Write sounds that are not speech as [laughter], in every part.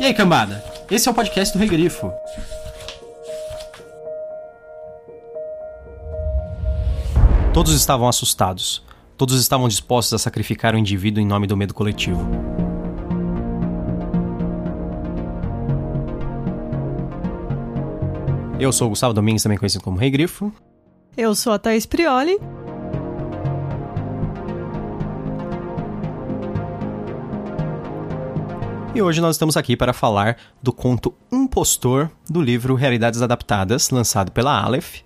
E aí, cambada? Esse é o podcast do Regrifo. Todos estavam assustados. Todos estavam dispostos a sacrificar o indivíduo em nome do medo coletivo. Eu sou o Gustavo Domingues, também conhecido como Rei Grifo. Eu sou a Thaís Prioli. E hoje nós estamos aqui para falar do conto Impostor do livro Realidades Adaptadas, lançado pela Aleph,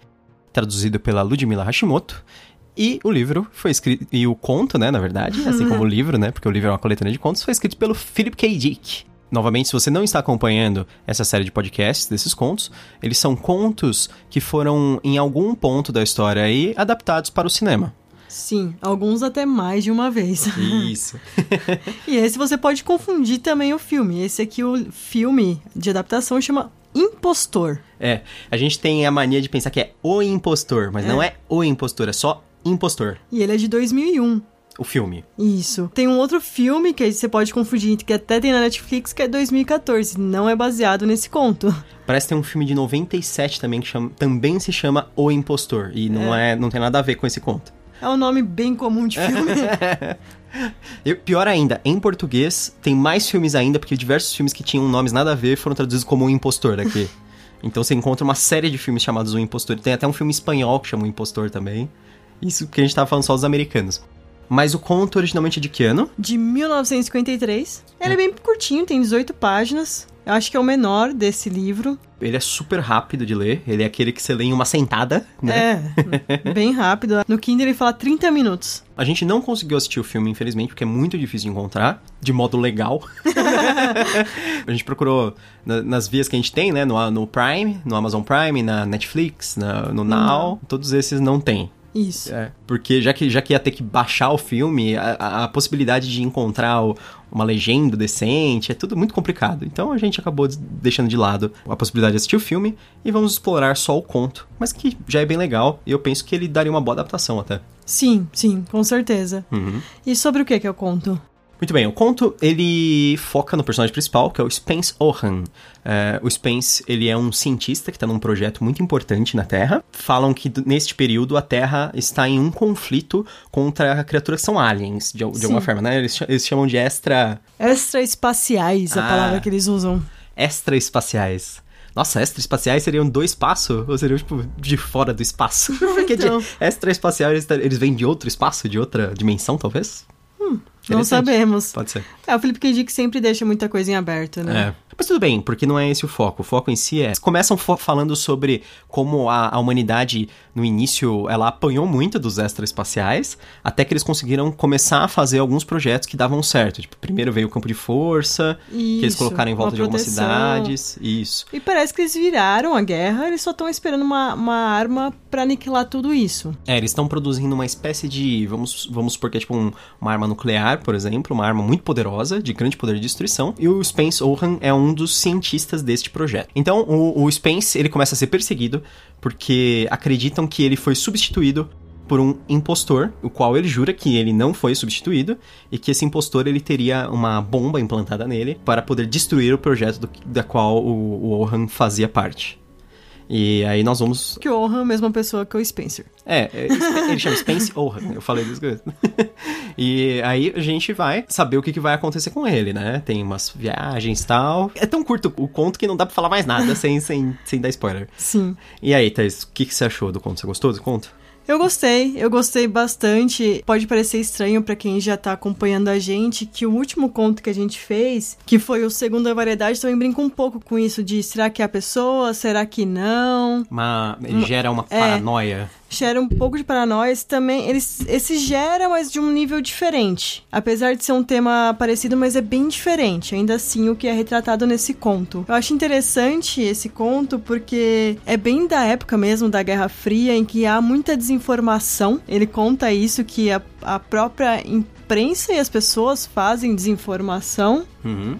traduzido pela Ludmila Hashimoto. E o livro foi escrito. E o conto, né, na verdade, assim como o livro, né? Porque o livro é uma coletânea de contos, foi escrito pelo Philip K. Dick. Novamente, se você não está acompanhando essa série de podcasts desses contos, eles são contos que foram, em algum ponto da história aí, adaptados para o cinema. Sim, alguns até mais de uma vez. [laughs] Isso. e esse você pode confundir também o filme. Esse aqui, o filme de adaptação, chama Impostor. É, a gente tem a mania de pensar que é o impostor, mas É. não é o impostor, é só impostor. E ele é de 2001. O filme. Isso. Tem um outro filme que você pode confundir, que até tem na Netflix, que é 2014. Não é baseado nesse conto. [laughs] Parece que tem um filme de 97 também que chama- também se chama O Impostor. E não, é. não tem nada a ver com esse conto. É um nome bem comum de filme. [laughs] E pior ainda, em português tem mais filmes ainda, porque diversos filmes que tinham nomes nada a ver foram traduzidos como O Impostor aqui. [laughs] então você encontra uma série de filmes chamados O Impostor. Tem até um filme espanhol que chama O Impostor também. Isso porque a gente tava falando só dos americanos. Mas o conto originalmente é de que ano? de 1953. Ele é bem curtinho, tem 18 páginas. Eu acho que é o menor desse livro. Ele é super rápido de ler. Ele é aquele que você lê em uma sentada, né? É, [laughs] bem rápido. No Kindle ele fala 30 minutos. A gente não conseguiu assistir o filme, infelizmente, porque é muito difícil de encontrar, de modo legal. [laughs] a gente procurou na- nas vias que a gente tem, né? No, no Prime, no Amazon Prime, na Netflix, na- no Now. Todos esses não tem. Isso. É, porque já que, já que ia ter que baixar o filme, a, a- possibilidade de encontrar o- uma legenda decente é tudo muito complicado. Então a gente acabou deixando de lado a possibilidade de assistir o filme e vamos explorar só o conto. Mas que já é bem legal e eu penso que ele daria uma boa adaptação até. Sim, sim, com certeza. Uhum. E sobre o que que eu conto? Muito bem, o conto ele foca no personagem principal, que é o Spence Ohan. É, o Spence ele é um cientista que está num projeto muito importante na Terra. Falam que neste período a Terra está em um conflito contra criaturas que são aliens, de, de alguma forma, né? Eles, eles chamam de extra, Extraespaciais, a Ah. palavra que eles usam. extraespaciais. Nossa, extraespaciais seriam do espaço? Ou seriam, tipo, de fora do espaço? [laughs] Porque Então. de extraespacial eles, eles vêm de outro espaço, de outra dimensão, talvez? Não sabemos. Pode ser. É, o Felipe K. Dick sempre deixa muita coisa em aberto, né? É. Mas tudo bem, porque não é esse o foco. O foco em si é. Começam falando sobre como a, a humanidade, no início, ela apanhou muito dos extraespaciais, até que eles conseguiram começar a fazer alguns projetos que davam certo. Tipo, primeiro veio o campo de força, que eles Isso, colocaram em volta de algumas cidades. Isso. E parece que eles viraram a guerra, eles só estão esperando uma, uma arma pra aniquilar tudo isso. É, eles estão produzindo uma espécie de. Vamos, vamos supor que é tipo um- uma arma nuclear, por exemplo, uma arma muito poderosa, de grande poder de destruição. E o Spence Ohan é um dos cientistas deste projeto. Então, o, o Spence ele começa a ser perseguido porque acreditam que ele foi substituído por um impostor, o qual ele jura que ele não foi substituído e que esse impostor ele teria uma bomba implantada nele para poder destruir o projeto do- da qual o, o Ohan fazia parte. E aí nós vamos Que honra a mesma pessoa que o Spencer. é, é, ele chama Spence Ohan, eu falei das coisas. [laughs] e aí a gente vai saber o que, que vai acontecer com ele, né? Tem umas viagens e tal. É tão curto o conto que não dá pra falar mais nada [laughs] sem, sem, sem dar spoiler. Sim. E aí, Thaís, o que, que você achou do conto? Você gostou do conto? Eu gostei, eu gostei bastante. Pode parecer estranho pra quem já tá acompanhando a gente que o último conto que a gente fez, que foi o Segunda Variedade, também brinca um pouco com isso de será que é a pessoa, será que não? Uma, ele gera uma é. paranoia. Gera um pouco de paranoia, esse também, eles, esse gera, mas de um nível diferente. Apesar de ser um tema parecido, mas é bem diferente, ainda assim, o que é retratado nesse conto. Eu acho interessante esse conto porque é bem da época mesmo da Guerra Fria, em que há muita desinformação. Ele conta isso, que a, a própria imprensa e as pessoas fazem desinformação. Uhum.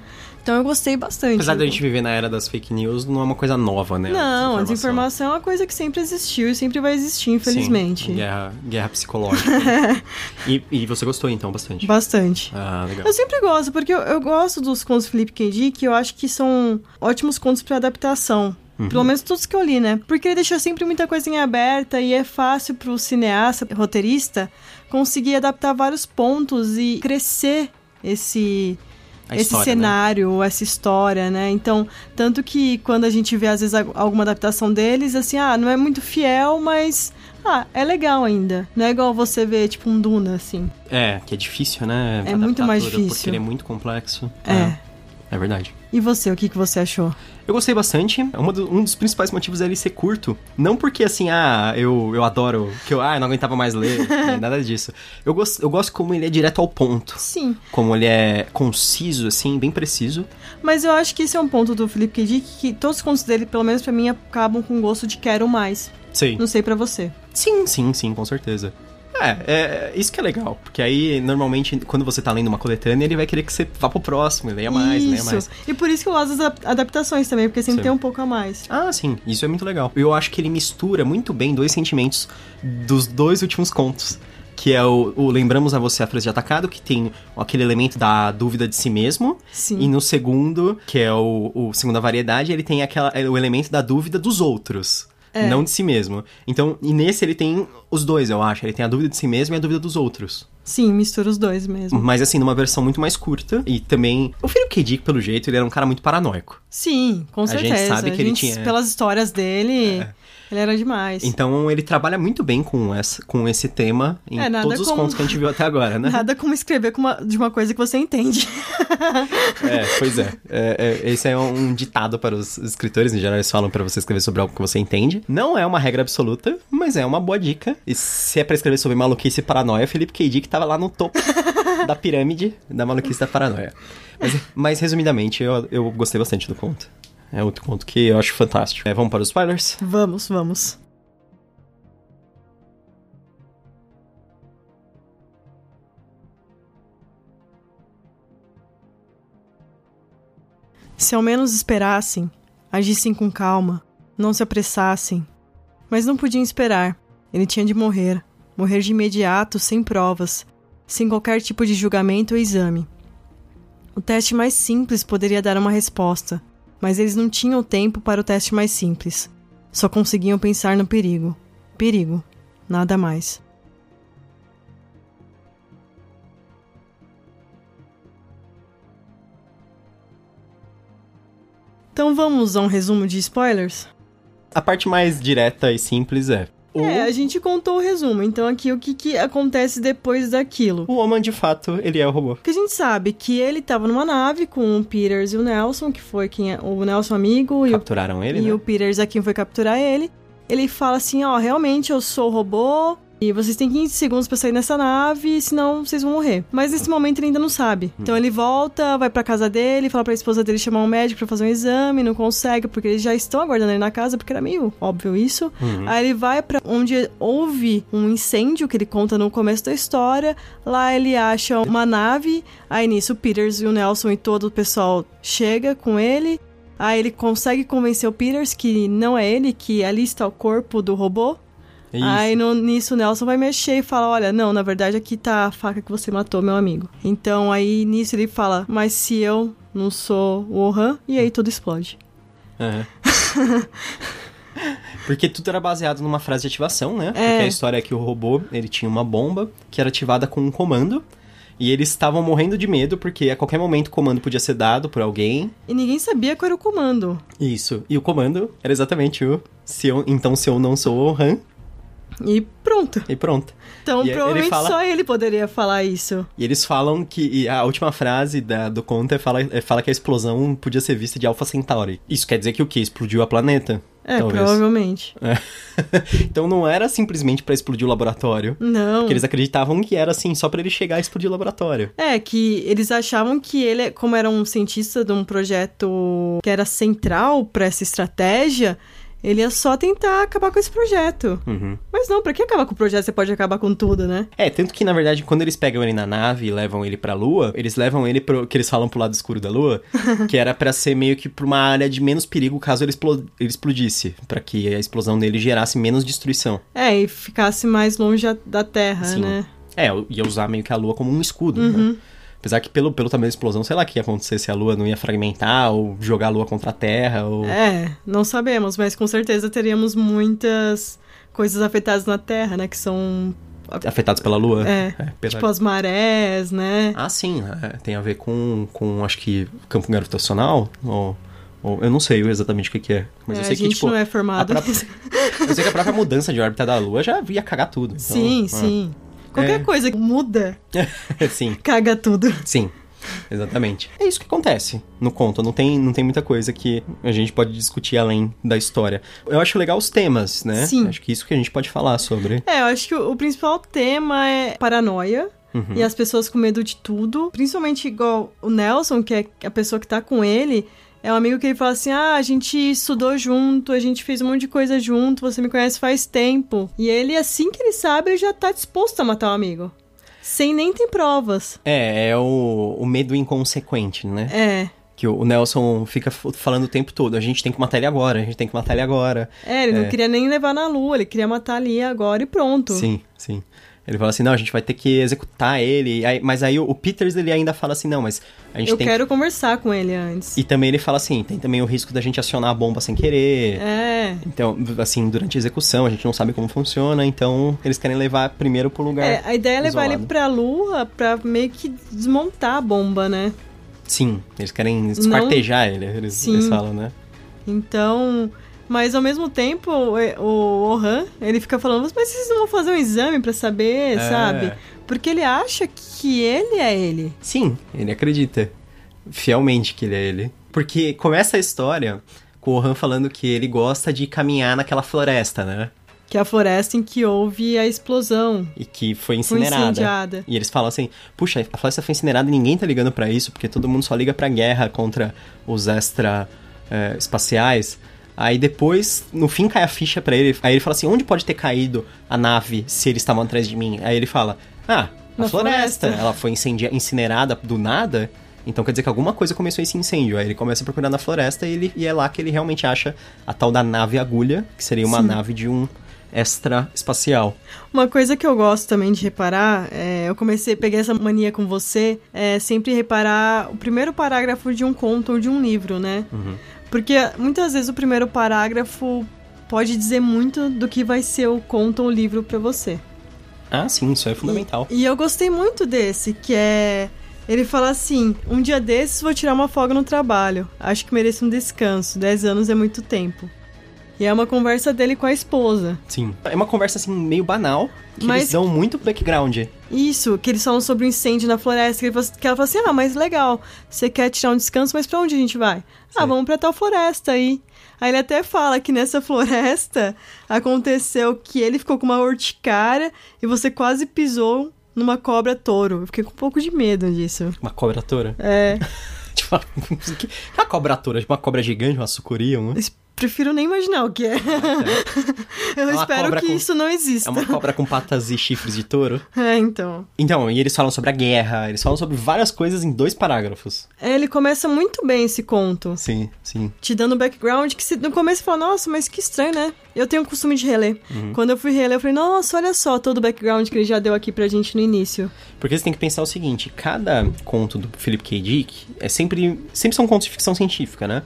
Então eu gostei bastante. Apesar da gente viver na era das fake news, não é uma coisa nova, né? Não, a desinformação é uma coisa que sempre existiu e sempre vai existir, infelizmente. Sim, guerra, guerra psicológica. [laughs] e, e, você gostou, então, bastante? Bastante. Ah, legal. Eu sempre gosto, porque eu, eu gosto dos contos Felipe K. Dick, que eu acho que são ótimos contos para adaptação. Uhum. Pelo menos todos que eu li, né? Porque ele deixa sempre muita coisa em aberta e é fácil pro cineasta, roteirista, conseguir adaptar vários pontos e crescer esse esse história, né? cenário, né? essa história, né? Então, tanto que quando a gente vê, às vezes, alguma adaptação deles, assim, ah, não é muito fiel, mas. Ah, é legal ainda. Não é igual você ver, tipo, um Duna, assim. É, que é difícil, né? É muito mais difícil. Porque ele é muito complexo. É. é. É verdade. E você, o que, que você achou? Eu gostei bastante. Do, um dos principais motivos é ele ser curto. Não porque, assim, ah, eu, eu adoro, que eu ah, não aguentava mais ler, [laughs] né, nada disso. Eu gosto, eu gosto como ele é direto ao ponto. Sim. Como ele é conciso, assim, bem preciso. Mas eu acho que esse é um ponto do Felipe. Dick, que todos os contos dele, pelo menos para mim, acabam com gosto de quero mais. Sim. Não sei para você. Sim, sim, sim, com certeza. É, é, isso que é legal, porque aí normalmente quando você tá lendo uma coletânea, ele vai querer que você vá pro próximo, leia mais, isso. leia mais. E por isso que eu gosto das adaptações também, porque sempre sim. tem um pouco a mais. Ah, sim, isso é muito legal. Eu acho que ele mistura muito bem dois sentimentos dos dois últimos contos que é o, o, Lembramos a Você a Frase de Atacado, que tem aquele elemento da dúvida de si mesmo. Sim. E no segundo, que é o, o segunda variedade, ele tem aquela, o elemento da dúvida dos outros. É. Não de si mesmo. Então, e nesse ele tem os dois, eu acho. Ele tem a dúvida de si mesmo e a dúvida dos outros. Sim, mistura os dois mesmo. Mas assim, numa versão muito mais curta. E também. O Philip K. Dick, pelo jeito, ele era um cara muito paranoico. Sim, com certeza. A gente sabe que a ele tinha. Pelas histórias dele. É. Ele era demais. Então ele trabalha muito bem com, essa, com esse tema em é, todos os como... contos que a gente viu até agora, né? Nada como escrever uma, de uma coisa que você entende. é, pois é. é, é esse é um ditado para os escritores, em geral eles falam para você escrever sobre algo que você entende. Não é uma regra absoluta, mas é uma boa dica. E se é pra escrever sobre maluquice e paranoia, Felipe K. Dick tava lá no topo da pirâmide da maluquice da paranoia. Mas, mas resumidamente, eu, eu gostei bastante do conto. É outro conto que eu acho fantástico. É, vamos para os spoilers? Vamos, vamos. Se ao menos esperassem, agissem com calma, não se apressassem. Mas não podiam esperar. Ele tinha de morrer. Morrer de imediato, sem provas, sem qualquer tipo de julgamento ou exame. O teste mais simples poderia dar uma resposta, mas eles não tinham tempo para o teste mais simples. Só conseguiam pensar no perigo. Perigo. Nada mais. Então vamos a um resumo de spoilers? A parte mais direta e simples é: é, a gente contou o resumo. Então aqui o que, que acontece depois daquilo. O homem, de fato, ele é o robô. Porque a gente sabe que ele tava numa nave com o Peters e o Nelson, que foi quem é, o Nelson amigo. Capturaram e o, ele, E né? o Peters é quem foi capturar ele. Ele fala assim, ó, realmente eu sou o robô, e vocês têm 15 segundos para sair nessa nave, senão vocês vão morrer. Mas nesse momento ele ainda não sabe. Então ele volta, vai pra casa dele, fala pra esposa dele chamar um médico para fazer um exame, não consegue, porque eles já estão aguardando ele na casa, porque era meio óbvio isso. Uhum. Aí ele vai para onde houve um incêndio que ele conta no começo da história. Lá ele acha uma nave. Aí nisso o Peters e o Nelson e todo o pessoal chega com ele. Aí ele consegue convencer o Peters que não é ele, que ali está o corpo do robô. É Aí no, nisso o Nelson vai mexer e fala: Olha, não, na verdade aqui tá a faca que você matou, meu amigo. Então aí nisso ele fala: Mas se eu não sou o Ohan, e aí tudo explode. Uhum. [laughs] Porque tudo era baseado numa frase de ativação, né? É. Porque a história é que o robô, ele tinha uma bomba que era ativada com um comando. E eles estavam morrendo de medo porque a qualquer momento o comando podia ser dado por alguém. E ninguém sabia qual era o comando. Isso. E o comando era exatamente o se eu, então se eu não sou o Han, e pronto. E pronto. Então, e provavelmente ele fala... só ele poderia falar isso. E eles falam que a última frase da, do conto é fala, é fala que a explosão podia ser vista de Alpha Centauri. Isso quer dizer que o quê? Explodiu a planeta? É, Talvez. provavelmente. É. [laughs] então não era simplesmente para explodir o laboratório. Não. Porque eles acreditavam que era assim, só para ele chegar a explodir o laboratório. É, que eles achavam que ele, como era um cientista de um projeto que era central para essa estratégia, ele ia só tentar acabar com esse projeto. Uhum. Mas não, pra que acabar com o projeto? Você pode acabar com tudo, né? É, tanto que, na verdade, quando eles pegam ele na nave e levam ele pra lua, eles levam ele pro, que eles falam pro lado escuro da lua, [laughs] que era pra ser meio que pra uma área de menos perigo caso ele, explo- ele explodisse, pra que a explosão dele gerasse menos destruição. É, e ficasse mais longe da Terra, Sim. né? É, ia usar meio que a lua como um escudo, Uhum. né? Apesar que pelo, pelo tamanho da explosão, sei lá o que ia acontecer se a lua não ia fragmentar ou jogar a lua contra a Terra ou... É, não sabemos, mas com certeza teríamos muitas coisas afetadas na Terra, né? Que são, Afetados pela lua. É, apesar- tipo, as marés, né? Ah, sim, é, tem a ver com, com acho que, campo gravitacional, ou... ou- eu não sei exatamente o que, que é, mas É, eu sei a gente que, tipo... não é a formado. própria- [laughs] eu sei que a própria mudança de órbita da Lua já ia cagar tudo. então, sim, ah. sim. Qualquer É. coisa que muda, [laughs] sim, caga tudo. sim. Exatamente. É isso que acontece no conto. Não tem, não tem muita coisa que a gente pode discutir além da história. Eu acho legal os temas, né? Sim. Acho que isso que a gente pode falar sobre. É, eu acho que o, o principal tema é paranoia. Uhum. E as pessoas com medo de tudo. Principalmente igual o Nelson, que é a pessoa que tá com ele. É um amigo que ele fala assim: Ah, a gente estudou junto, a gente fez um monte de coisa junto, você me conhece faz tempo. E ele, assim que ele sabe, ele já tá disposto a matar o amigo. Sem nem ter provas. É, é o, o medo inconsequente, né? É. Que o Nelson fica falando o tempo todo. A gente tem que matar ele agora, a gente tem que matar ele agora. É, ele É. não queria nem levar na lua, ele queria matar ali agora e pronto. Sim, sim. Ele fala assim, não, a gente vai ter que executar ele. Aí- mas aí o, Peters, ele ainda fala assim, não, mas a gente Eu tem quero conversar com ele antes. E também ele fala assim, tem também o risco da gente acionar a bomba sem querer. É. Então, assim, durante a execução, a gente não sabe como funciona, então eles querem levar primeiro pro lugar. É, a ideia é levar ele isolado. pra lua pra meio que desmontar a bomba, né? Sim, eles querem esquartejar ele, eles, eles falam, né? Então. Mas ao mesmo tempo, o Ohan, ele fica falando, mas vocês não vão fazer um exame pra saber, É. sabe? Porque ele acha que ele é ele. Sim, ele acredita fielmente que ele é ele. Porque começa a história com o Han falando que ele gosta de caminhar naquela floresta, né? Que é a floresta em que houve a explosão. E que foi Foi incinerada. incendiada. E eles falam assim: puxa, a floresta foi incinerada e ninguém tá ligando pra isso, porque todo mundo só liga pra guerra contra os extra eh, espaciais. Aí depois, no fim, cai a ficha pra ele. Aí ele fala assim: onde pode ter caído a nave se eles estavam atrás de mim? Aí ele fala: ah, na Na floresta. floresta. Ela foi incendia- incinerada do nada. Então quer dizer que alguma coisa começou esse incêndio. Aí ele começa a procurar na floresta e, ele, e é lá que ele realmente acha a tal da nave agulha, que seria uma Sim. nave de um extra espacial. Uma coisa que eu gosto também de reparar, é, eu comecei, peguei essa mania com você, é sempre reparar o primeiro parágrafo de um conto ou de um livro, né? Uhum. Porque muitas vezes o primeiro parágrafo pode dizer muito do que vai ser o conto ou o livro pra você. Ah, sim, isso é fundamental. E eu gostei muito desse, que é. Ele fala assim: um dia desses vou tirar uma folga no trabalho. Acho que mereço um descanso. 10 anos é muito tempo. E é uma conversa dele com a esposa. Sim. É uma conversa assim meio banal, que Mas- eles dão muito background. Isso, que eles falam sobre o incêndio na floresta. Que, fala- que ela fala assim: ah, mas legal, você quer tirar um descanso, mas pra onde a gente vai? Ah, vamos pra tal floresta aí. Aí ele até fala que nessa [laughs] floresta aconteceu que ele ficou com uma urticária e você quase pisou numa cobra touro. Eu fiquei com um pouco de medo disso. Uma cobra toura. É. [laughs] tipo, uma- [laughs] que- uma cobra toura, tipo uma cobra gigante, uma sucuri, um... Prefiro nem imaginar o que é. [laughs] Eu É espero que com- isso não É exista. uma cobra com patas e chifres de touro. [laughs] É, então. Então, e eles falam sobre a guerra, eles falam sobre várias coisas em dois parágrafos. É, ele começa muito bem esse conto. Sim, sim. Te dando background que se, no começo você fala, nossa, mas que estranho, né? Eu tenho o costume de reler. Uhum. Quando eu fui reler, eu falei, nossa, olha só todo o background que ele já deu aqui pra gente no início. Porque você tem que pensar o seguinte, cada conto do Philip K. Dick é sempre, sempre são contos de ficção científica, né?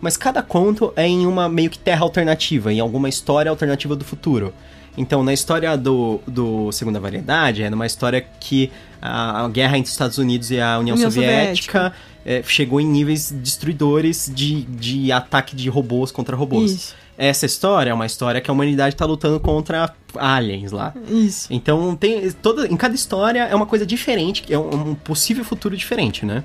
Mas cada conto é em uma meio que terra alternativa, em alguma história alternativa do futuro. Então, na história do, do Segunda Variedade, é numa história que a, a guerra entre os Estados Unidos e a União, União Soviética, é, chegou em níveis destruidores de, de ataque de robôs contra robôs. Isso. Essa história é uma história que a humanidade tá lutando contra aliens lá. Isso. Então tem toda em cada história é uma coisa diferente, é um, um possível futuro diferente, né?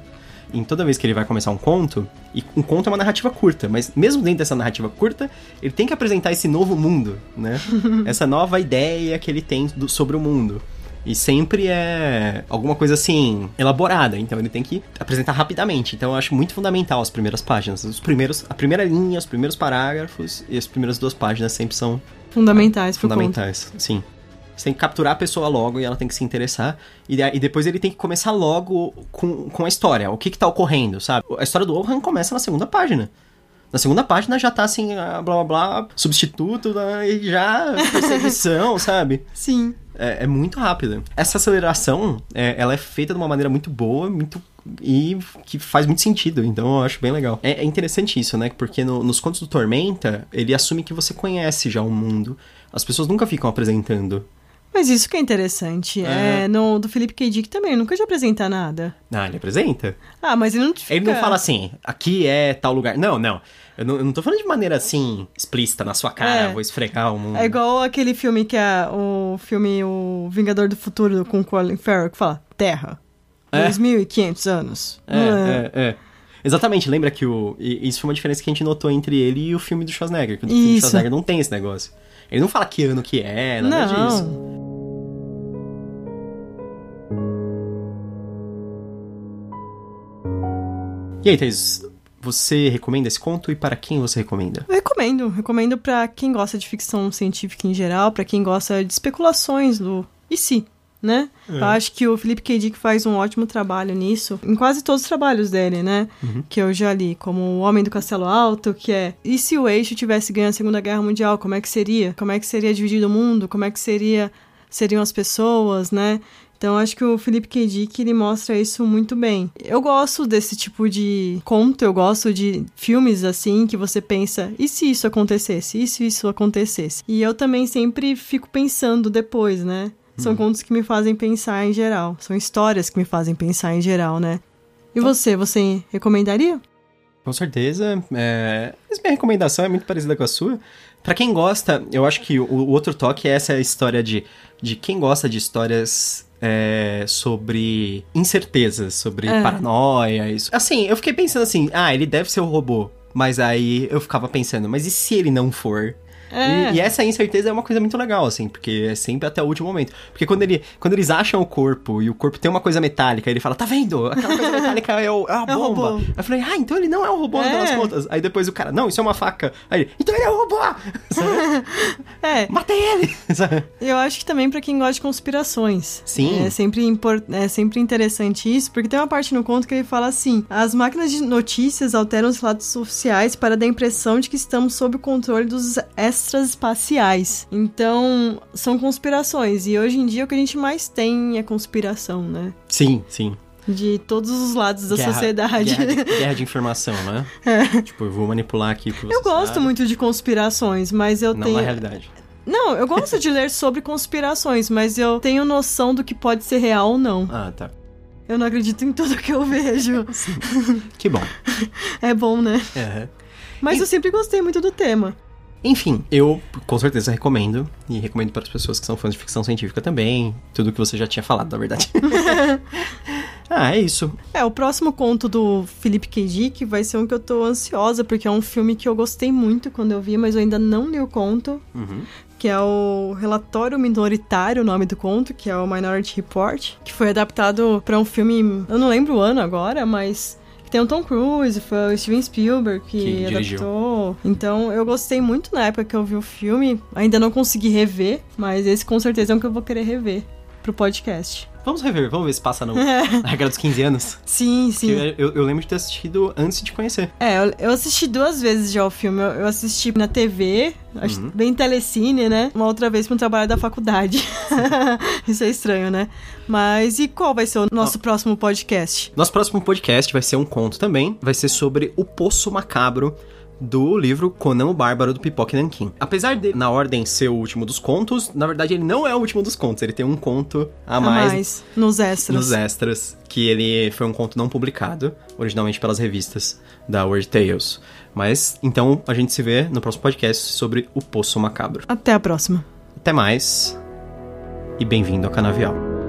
Em toda vez que ele vai começar um conto, e um conto é uma narrativa curta, mas mesmo dentro dessa narrativa curta, ele tem que apresentar esse novo mundo, né? [laughs] Essa nova ideia que ele tem do- sobre o mundo. E sempre é alguma coisa assim, elaborada. Então ele tem que apresentar rapidamente. Então eu acho muito fundamental as primeiras páginas. Os primeiros, a primeira linha, os primeiros parágrafos e as primeiras duas páginas sempre são Fundamentais conto. fundamentais. Sim. Você tem que capturar a pessoa logo e ela tem que se interessar. E, e depois ele tem que começar logo com, com a história. O que que tá ocorrendo, sabe? A história do Ohan começa na segunda página. Na segunda página já tá assim, blá blá blá, substituto, né, e já perseguição, [laughs] sabe? Sim. É, é muito rápido. Essa aceleração, é, ela é feita de uma maneira muito boa, muito e que faz muito sentido, então eu acho bem legal. É, é interessante isso, né? Porque no- nos contos do Tormenta, ele assume que você conhece já o mundo. As pessoas nunca ficam apresentando. Mas isso que é interessante. É, É. no do Felipe K. Dick também, nunca de apresentar nada. Ah, ele apresenta? Ah, mas ele não fica... Ele não fala assim, aqui é tal lugar. Não, não. Eu não, eu não tô falando de maneira assim, explícita na sua cara, É. vou esfregar o mundo. É igual aquele filme que é o filme O Vingador do Futuro com Colin Farrell, que fala Terra, É. 2.500 anos. É, Não é, é. Exatamente, lembra que o. Isso foi uma diferença que a gente notou entre ele e o filme do Schwarzenegger. Que o filme do. Schwarzenegger não tem esse negócio. Ele não fala que ano que é, nada Não. disso. E aí, Thaís, você recomenda esse conto e para quem você recomenda? Eu recomendo. Recomendo pra quem gosta de ficção científica em geral, pra quem gosta de especulações do e se, né? É. Eu acho que o Felipe K. Dick faz um ótimo trabalho nisso, em quase todos os trabalhos dele, né? Uhum. Que eu já li, como O Homem do Castelo Alto, que é e se o eixo tivesse ganho a Segunda Guerra Mundial, como é que seria? Como é que seria dividido o mundo? Como é que seria seriam as pessoas, né? Então, acho que o Felipe K. Dick, ele mostra isso muito bem. Eu gosto desse tipo de conto, eu gosto de filmes assim, que você pensa, e se isso acontecesse? E se isso acontecesse? E eu também sempre fico pensando depois, né? São contos que me fazem pensar em geral. São histórias que me fazem pensar em geral, né? E você, você recomendaria? Com certeza. É... Mas minha recomendação é muito parecida com a sua. Pra quem gosta, eu acho que o, o outro toque é essa história de, de quem gosta de histórias é, sobre incertezas, sobre É. paranoia. Isso. Assim, eu fiquei pensando assim, ah, ele deve ser o robô. Mas aí eu ficava pensando, mas e se ele não for? É. E, e essa incerteza é uma coisa muito legal, assim, porque é sempre até o último momento. Porque quando, ele, quando eles acham o corpo e o corpo tem uma coisa metálica, ele fala, tá vendo? Aquela coisa metálica é, o, é a [laughs] É bomba. robô. Aí eu falei, ah, então ele não é o robô É. das contas. Aí depois o cara, não, isso é uma faca. Aí ele, então ele é o robô! [laughs] É, Matei ele! [laughs] Eu acho que também pra quem gosta de conspirações. Sim. É sempre, é sempre interessante isso, porque tem uma parte no conto que ele fala assim: as máquinas de notícias alteram os relatos oficiais para dar a impressão de que estamos sob o controle dos extras espaciais. Então, são conspirações. E hoje em dia o que a gente mais tem é conspiração, né? Sim, sim. De todos os lados da Guerra- sociedade. Guerra de, [laughs] guerra de informação, né? Tipo, eu vou manipular aqui você Eu gosto sabe. muito de conspirações, mas eu Não tenho. na realidade. Não, eu gosto de ler sobre conspirações, mas eu tenho noção do que pode ser real ou não. Ah, tá. Eu não acredito em tudo que eu vejo. [laughs] Que bom. É bom, né? Mas eu sempre gostei muito do tema. Enfim, eu com certeza recomendo. E recomendo para as pessoas que são fãs de ficção científica também. Tudo que você já tinha falado, na verdade. [laughs] ah, é isso. É, o próximo conto do Felipe K. Dick vai ser um que eu tô ansiosa, porque é um filme que eu gostei muito quando eu vi, mas eu ainda não li o conto. Uhum. Que é o Relatório Minoritário, o nome do conto, que é o Minority Report, que foi adaptado pra um filme, eu não lembro o ano agora, mas tem o Tom Cruise, foi o Steven Spielberg que, Que dirigiu. adaptou. Então eu gostei muito na época que eu vi o filme, ainda não consegui rever, mas esse com certeza é um que eu vou querer rever pro podcast. Vamos rever, vamos ver se passa no, [laughs] na regra dos 15 anos. Sim, sim. Eu, eu lembro de ter assistido antes de conhecer. É, eu, eu assisti duas vezes já o filme. Eu, eu assisti na TV, Uhum. bem telecine, né? Uma outra vez pra um trabalho da faculdade. [laughs] Isso é estranho, né? Mas e qual vai ser o nosso próximo podcast? Nosso próximo podcast vai ser um conto também. Vai ser sobre o Poço Macabro do livro Conan o Bárbaro do Pipoque Nankin. Apesar de, na ordem, ser o último dos contos, na verdade ele não é o último dos contos. Ele tem um conto a A mais, mais, nos extras. nos extras, que ele foi um conto não publicado, originalmente pelas revistas da Weird Tales. Mas, então, a gente se vê no próximo podcast sobre o Poço Macabro. Até a próxima. Até mais e bem-vindo ao Canavial.